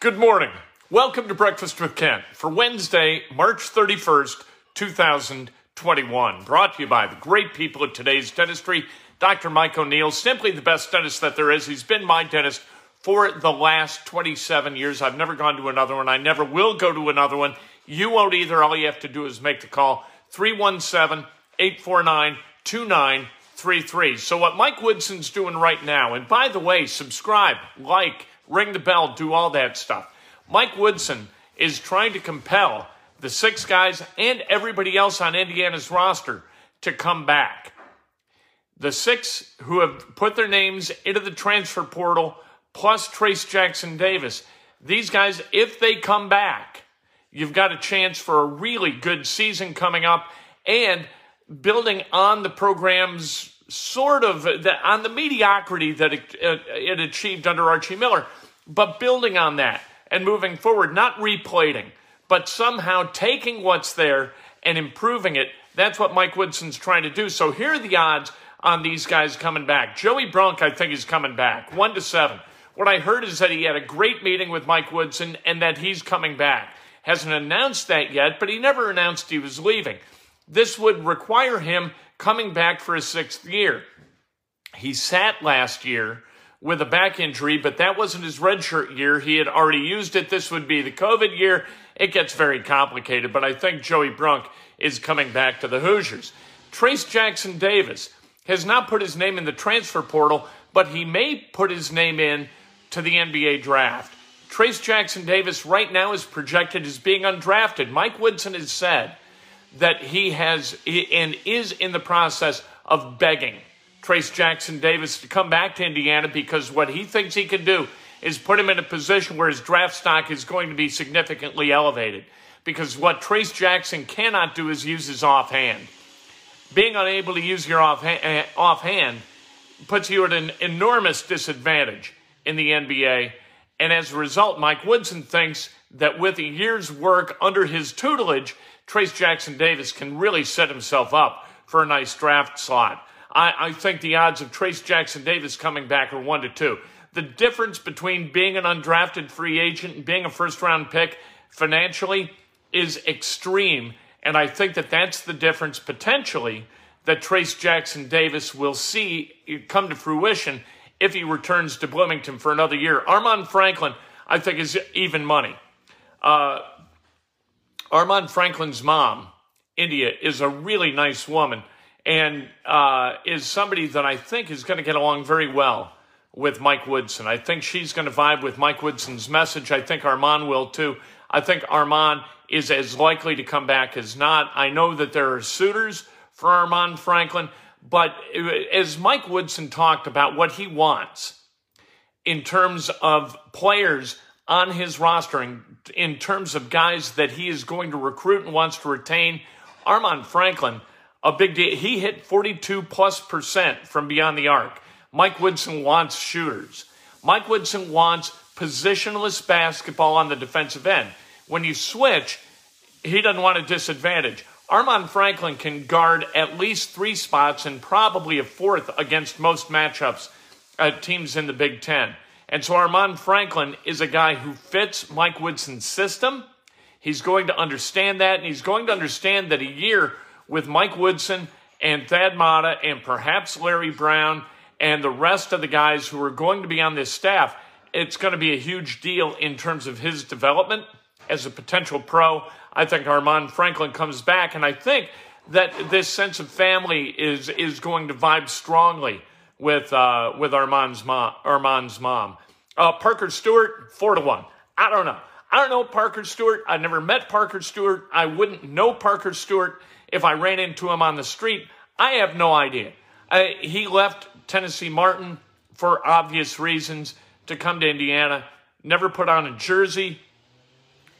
Good morning. Welcome to Breakfast with Kent for Wednesday, March 31st, 2021. Brought to you by the great people at today's dentistry, Dr. Mike O'Neill, simply the best dentist that there is. He's been my dentist for the last 27 years. I've never gone to another one. I never will go to another one. You won't either. All you have to do is make the call 317 849 2933. So, what Mike Woodson's doing right now, and by the way, subscribe, like, ring the bell, do all that stuff. Mike Woodson is trying to compel the six guys and everybody else on Indiana's roster to come back. The six who have put their names into the transfer portal, plus Trayce Jackson Davis, these guys, if they come back, you've got a chance for a really good season coming up and building on the program's sort of the, on the mediocrity that it, it achieved under Archie Miller but building on that and moving forward, not replating, but somehow taking what's there and improving it. That's what Mike Woodson's trying to do. So here are the odds on these guys coming back. Joey Brunk, I think, is coming back, one to seven. What I heard is that he had a great meeting with Mike Woodson and that he's coming back. Hasn't announced that yet, but he never announced he was leaving. This would require him coming back for his sixth year. He sat last year with a back injury, but that wasn't his redshirt year. He had already used it. This would be the COVID year. It gets very complicated, but I think Joey Brunk is coming back to the Hoosiers. Trayce Jackson Davis has not put his name in the transfer portal, but he may put his name in to the NBA draft. Trayce Jackson Davis right now is projected as being undrafted. Mike Woodson has said that he has and is in the process of begging Trayce Jackson Davis to come back to Indiana because what he thinks he can do is put him in a position where his draft stock is going to be significantly elevated. Because what Trayce Jackson cannot do is use his offhand. Being unable to use your offhand, eh, offhand puts you at an enormous disadvantage in the NBA. And as a result, Mike Woodson thinks that with a year's work under his tutelage, Trayce Jackson Davis can really set himself up for a nice draft slot. I, I think the odds of Trayce Jackson Davis coming back are one to two. The difference between being an undrafted free agent and being a first round pick financially is extreme. And I think that that's the difference potentially that Trayce Jackson Davis will see come to fruition if he returns to Bloomington for another year. Armaan Franklin, I think, is even money. Uh, Armaan Franklin's mom, India, is a really nice woman and uh, is somebody that I think is going to get along very well with Mike Woodson. I think she's going to vibe with Mike Woodson's message. I think Armaan will too. I think Armaan is as likely to come back as not. I know that there are suitors for Armaan Franklin, but as Mike Woodson talked about what he wants in terms of players on his roster, in, in terms of guys that he is going to recruit and wants to retain, Armaan Franklin a big deal. He hit 42 plus percent from beyond the arc. Mike Woodson wants shooters. Mike Woodson wants positionless basketball on the defensive end. When you switch, he doesn't want a disadvantage. Armaan Franklin can guard at least three spots and probably a fourth against most matchups at teams in the Big Ten. And so Armaan Franklin is a guy who fits Mike Woodson's system. He's going to understand that, and he's going to understand that a year with Mike Woodson and Thad Matta and perhaps Larry Brown and the rest of the guys who are going to be on this staff, it's going to be a huge deal in terms of his development as a potential pro. I think Armaan Franklin comes back, and I think that this sense of family is is going to vibe strongly with uh, with Armaan's mom. Armaan's mom. Uh, Parker Stewart, four to one. I don't know. I don't know Parker Stewart. I never met Parker Stewart. I wouldn't know Parker Stewart if I ran into him on the street, I have no idea. I, he left Tennessee Martin for obvious reasons to come to Indiana, never put on a jersey.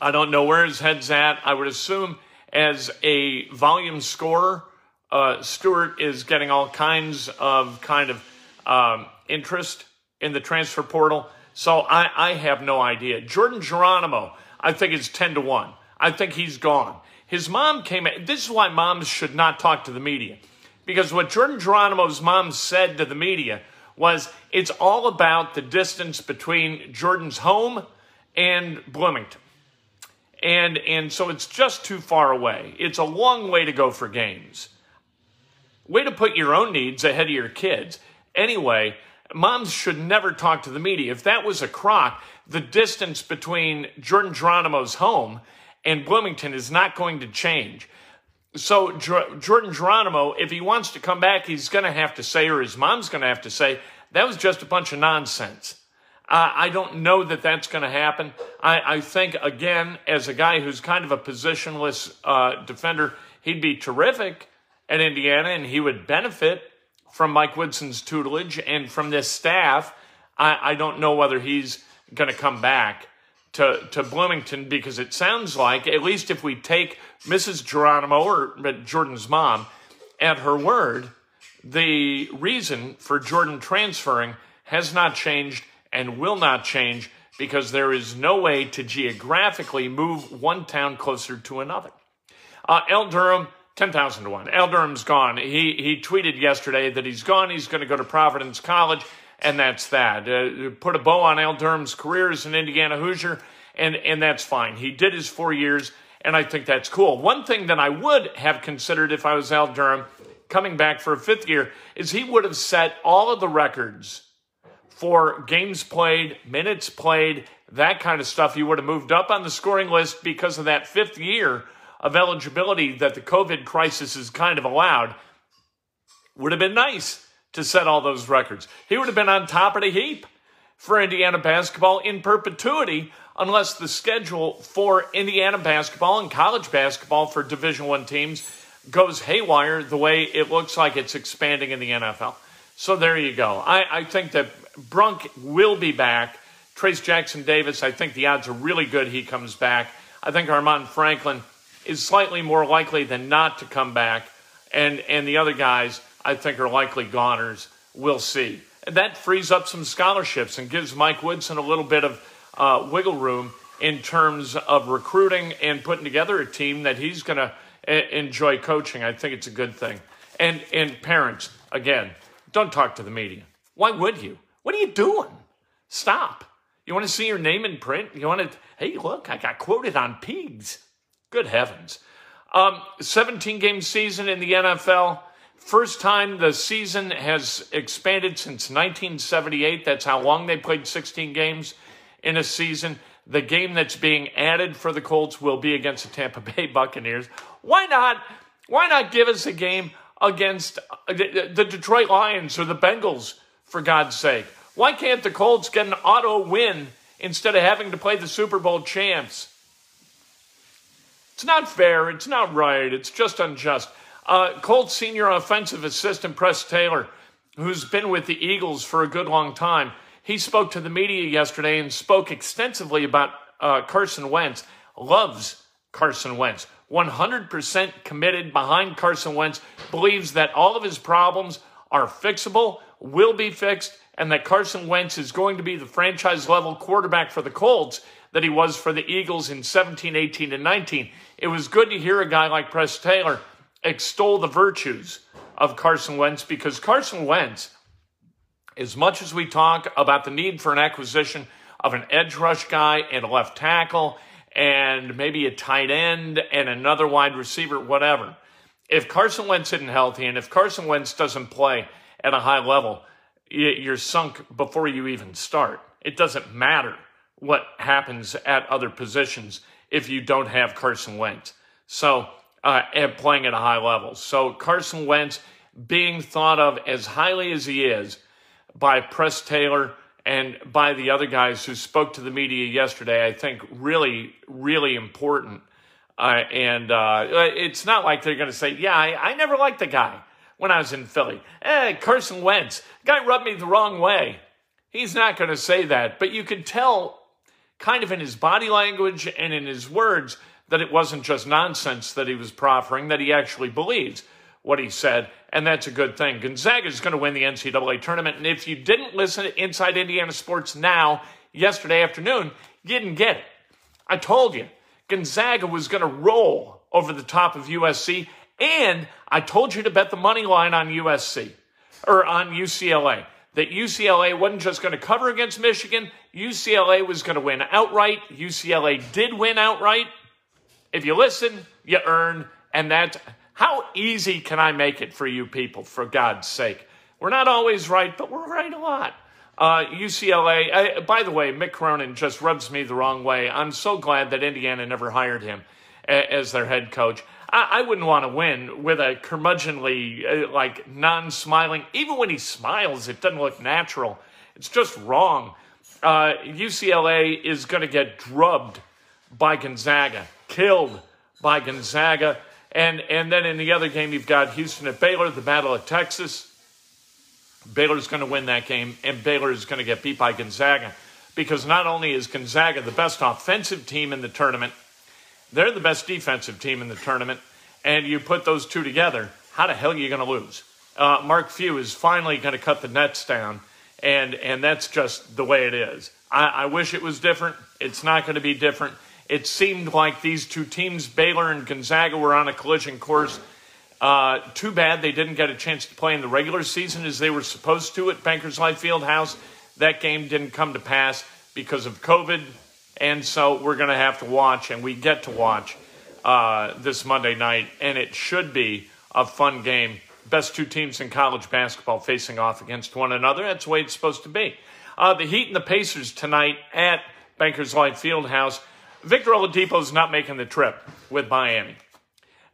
I don't know where his head's at. I would assume as a volume scorer, uh, Stewart is getting all kinds of kind of um, interest in the transfer portal. So I, I have no idea. Jordan Geronimo, I think is 10 to 1. I think he's gone. His mom came. This is why moms should not talk to the media. Because what Jordan Geronimo's mom said to the media was it's all about the distance between Jordan's home and Bloomington. And, and so it's just too far away. It's a long way to go for games. Way to put your own needs ahead of your kids. Anyway, moms should never talk to the media. If that was a crock, the distance between Jordan Geronimo's home and Bloomington is not going to change. So Jordan Geronimo, if he wants to come back, he's going to have to say, or his mom's going to have to say, that was just a bunch of nonsense. Uh, I don't know that that's going to happen. I, I, think, again, as a guy who's kind of a positionless uh, defender, he'd be terrific at Indiana and he would benefit from Mike Woodson's tutelage and from this staff. I, I don't know whether he's going to come back to, to Bloomington because it sounds like, at least if we take Mrs. Geronimo or Jordan's mom at her word, the reason for Jordan transferring has not changed and will not change because there is no way to geographically move one town closer to another. Uh, Al Durham, 10,000 to 1. Al Durham's gone. He, he tweeted yesterday that he's gone. He's going to go to Providence College, and that's that. Uh, put a bow on Al Durham's career as an Indiana Hoosier, and, and that's fine. He did his four years, and I think that's cool. One thing that I would have considered if I was Al Durham coming back for a fifth year is he would have set all of the records for games played, minutes played, that kind of stuff. He would have moved up on the scoring list because of that fifth year of eligibility that the COVID crisis has kind of allowed. Would have been nice to set all those records. He would have been on top of the heap for Indiana basketball in perpetuity unless the schedule for Indiana basketball and college basketball for Division 1 teams goes haywire the way it looks like it's expanding in the NFL. So there you go. I, I think that Brunk will be back. Trayce Jackson Davis, I think the odds are really good he comes back. I think Armaan Franklin is slightly more likely than not to come back. And, and the other guys, I think, are likely goners. We'll see. that frees up some scholarships and gives Mike Woodson a little bit of uh, wiggle room in terms of recruiting and putting together a team that he's going to enjoy coaching. I think it's a good thing. And and parents, again, don't talk to the media. Why would you? What are you doing? Stop. You want to see your name in print? You want to, hey, look, I got quoted on Peegs. Good heavens. Um, 17 game season in the NFL. First time the season has expanded since 1978. That's how long they played 16 games in a season. The game that's being added for the Colts will be against the Tampa Bay Buccaneers. Why not? Why not give us a game against uh, the Detroit Lions or the Bengals, for God's sake? Why can't the Colts get an auto win instead of having to play the Super Bowl champs? It's not fair. It's not right. It's just unjust. Uh, Colts senior offensive assistant Press Taylor, who's been with the Eagles for a good long time, he spoke to the media yesterday and spoke extensively about uh, Carson Wentz. Loves Carson Wentz. 100% committed behind Carson Wentz. Believes that all of his problems are fixable, will be fixed, and that Carson Wentz is going to be the franchise level quarterback for the Colts that he was for the Eagles in 17, 18, and 19. It was good to hear a guy like Press Taylor extol the virtues of Carson Wentz because Carson Wentz as much as we talk about the need for an acquisition of an edge rush guy and a left tackle and maybe a tight end and another wide receiver, whatever. If Carson Wentz isn't healthy and if Carson Wentz doesn't play at a high level, you're sunk before you even start. It doesn't matter what happens at other positions if you don't have Carson Wentz. So, uh, and playing at a high level. So Carson Wentz being thought of as highly as he is by Press Taylor and by the other guys who spoke to the media yesterday, I think really, really important. Uh, and uh, it's not like they're going to say, yeah, I, I, never liked the guy when I was in Philly. Eh, Carson Wentz, guy rubbed me the wrong way. He's not going to say that, but you can tell kind of in his body language and in his words that it wasn't just nonsense that he was proffering, that he actually believes what he said, and that's a good thing. Gonzaga is going to win the NCAA tournament, and if you didn't listen to Inside Indiana Sports Now yesterday afternoon, you didn't get it. I told you, Gonzaga was going to roll over the top of USC, and I told you to bet the money line on USC or on UCLA. That UCLA wasn't just going to cover against Michigan, UCLA was going to win outright. UCLA did win outright. If you listen, you earn, and that's how easy can I make it for you people, for God's sake? We're not always right, but we're right a lot. Uh, UCLA, I, by the way, Mick Cronin just rubs me the wrong way. I'm so glad that Indiana never hired him as their head coach. I, I wouldn't want to win with a curmudgeonly, uh, like non smiling. Even when he smiles, it doesn't look natural. It's just wrong. Uh, UCLA is going to get drubbed by Gonzaga, killed by Gonzaga. And, and then in the other game, you've got Houston at Baylor, the Battle of Texas. Baylor's going to win that game, and Baylor is going to get beat by Gonzaga because not only is Gonzaga the best offensive team in the tournament, they're the best defensive team in the tournament, and you put those two together, how the hell are you going to lose? Uh, Mark Few is finally going to cut the nets down, and and that's just the way it is. I, I wish it was different. It's not going to be different. It seemed like these two teams, Baylor and Gonzaga, were on a collision course. Uh, too bad they didn't get a chance to play in the regular season as they were supposed to at Bankers Life Fieldhouse. That game didn't come to pass because of COVID and so we're going to have to watch, and we get to watch uh, this Monday night, and it should be a fun game. Best two teams in college basketball facing off against one another. That's the way it's supposed to be. Uh, the Heat and the Pacers tonight at Bankers Life Fieldhouse. Victor Oladipo is not making the trip with Miami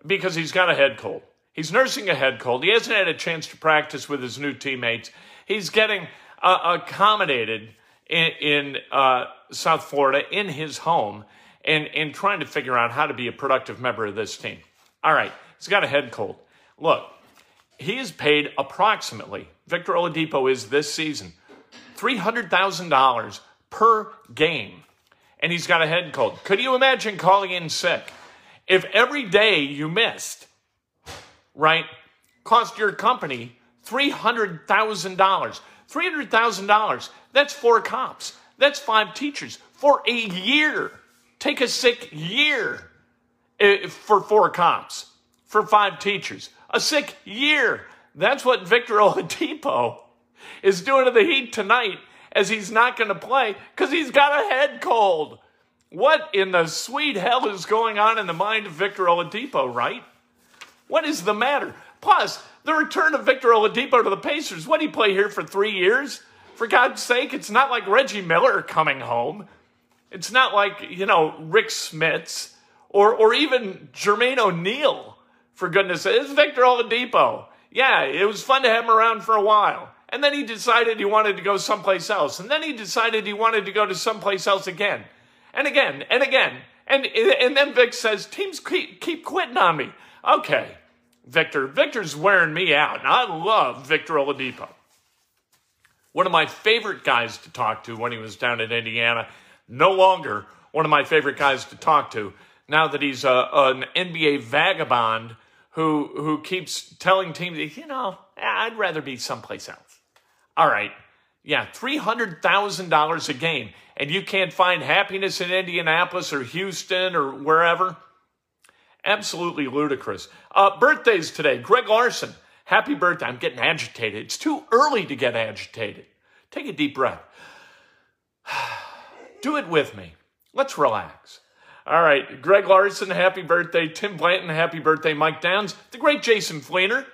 because he's got a head cold. He's nursing a head cold. He hasn't had a chance to practice with his new teammates. He's getting uh, accommodated in, in uh, South Florida in his home and, and trying to figure out how to be a productive member of this team. All right, he's got a head cold. Look, he is paid approximately, Victor Oladipo is this season, $300,000 per game. And he's got a head cold. Could you imagine calling in sick? If every day you missed, right, cost your company $300,000. $300,000. That's four cops. That's five teachers for a year. Take a sick year eh, for four cops, for five teachers. A sick year. That's what Victor Oladipo is doing to the Heat tonight as he's not going to play because he's got a head cold. What in the sweet hell is going on in the mind of Victor Oladipo, right? What is the matter? Plus, the return of Victor Oladipo to the Pacers. What, did he play here for three years? For God's sake, it's not like Reggie Miller coming home. It's not like, you know, Rick Smits or, or even Jermaine O'Neal, for goodness sake. It's Victor Oladipo. Yeah, it was fun to have him around for a while. And then he decided he wanted to go someplace else. And then he decided he wanted to go to someplace else again. And again, and again. And, and then Vic says, teams keep, keep quitting on me. Okay, Victor. Victor's wearing me out. And I love Victor Oladipo. One of my favorite guys to talk to when he was down in Indiana. No longer one of my favorite guys to talk to now that he's uh, a, an NBA vagabond who who keeps telling teams, you know, I'd rather be someplace else. All right, yeah, three hundred thousand dollars a game, and you can't find happiness in Indianapolis or Houston or wherever. Absolutely ludicrous. Uh, birthdays today: Greg Larson, Happy birthday. I'm getting agitated. It's too early to get agitated. Take a deep breath. Do it with me. Let's relax. All right. Greg Larson, happy birthday. Tim Blanton, happy birthday. Mike Downs, the great Jason Fleener,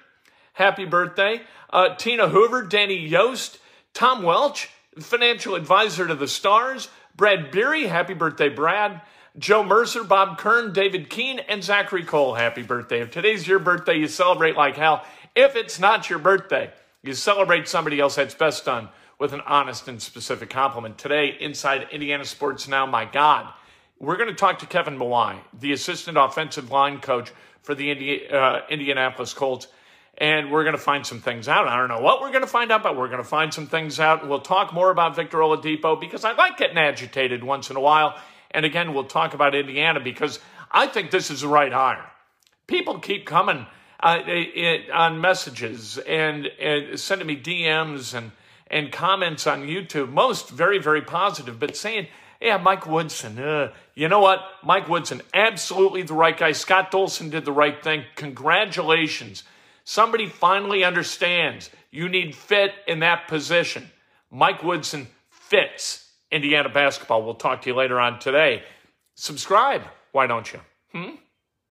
happy birthday. Uh, Tina Hoover, Danny Yost, Tom Welch, financial advisor to the Stars. Brad Beery, happy birthday, Brad. Joe Mercer, Bob Kern, David Keene, and Zachary Cole, happy birthday. If today's your birthday, you celebrate like hell. If it's not your birthday, you celebrate somebody else that's best done with an honest and specific compliment. Today, inside Indiana Sports Now, my God, we're going to talk to Kevin Mawae, the assistant offensive line coach for the Indi- uh, Indianapolis Colts. And we're going to find some things out. I don't know what we're going to find out, but we're going to find some things out. We'll talk more about Victor Oladipo because I like getting agitated once in a while. And again, we'll talk about Indiana because I think this is the right hire. People keep coming uh, it, on messages and, and sending me DMs and, and comments on YouTube, most very, very positive, but saying, yeah, Mike Woodson, uh, you know what? Mike Woodson, absolutely the right guy. Scott Dolson did the right thing. Congratulations. Somebody finally understands you need fit in that position. Mike Woodson fits Indiana basketball. We'll talk to you later on today. Subscribe. Why don't you? Hmm?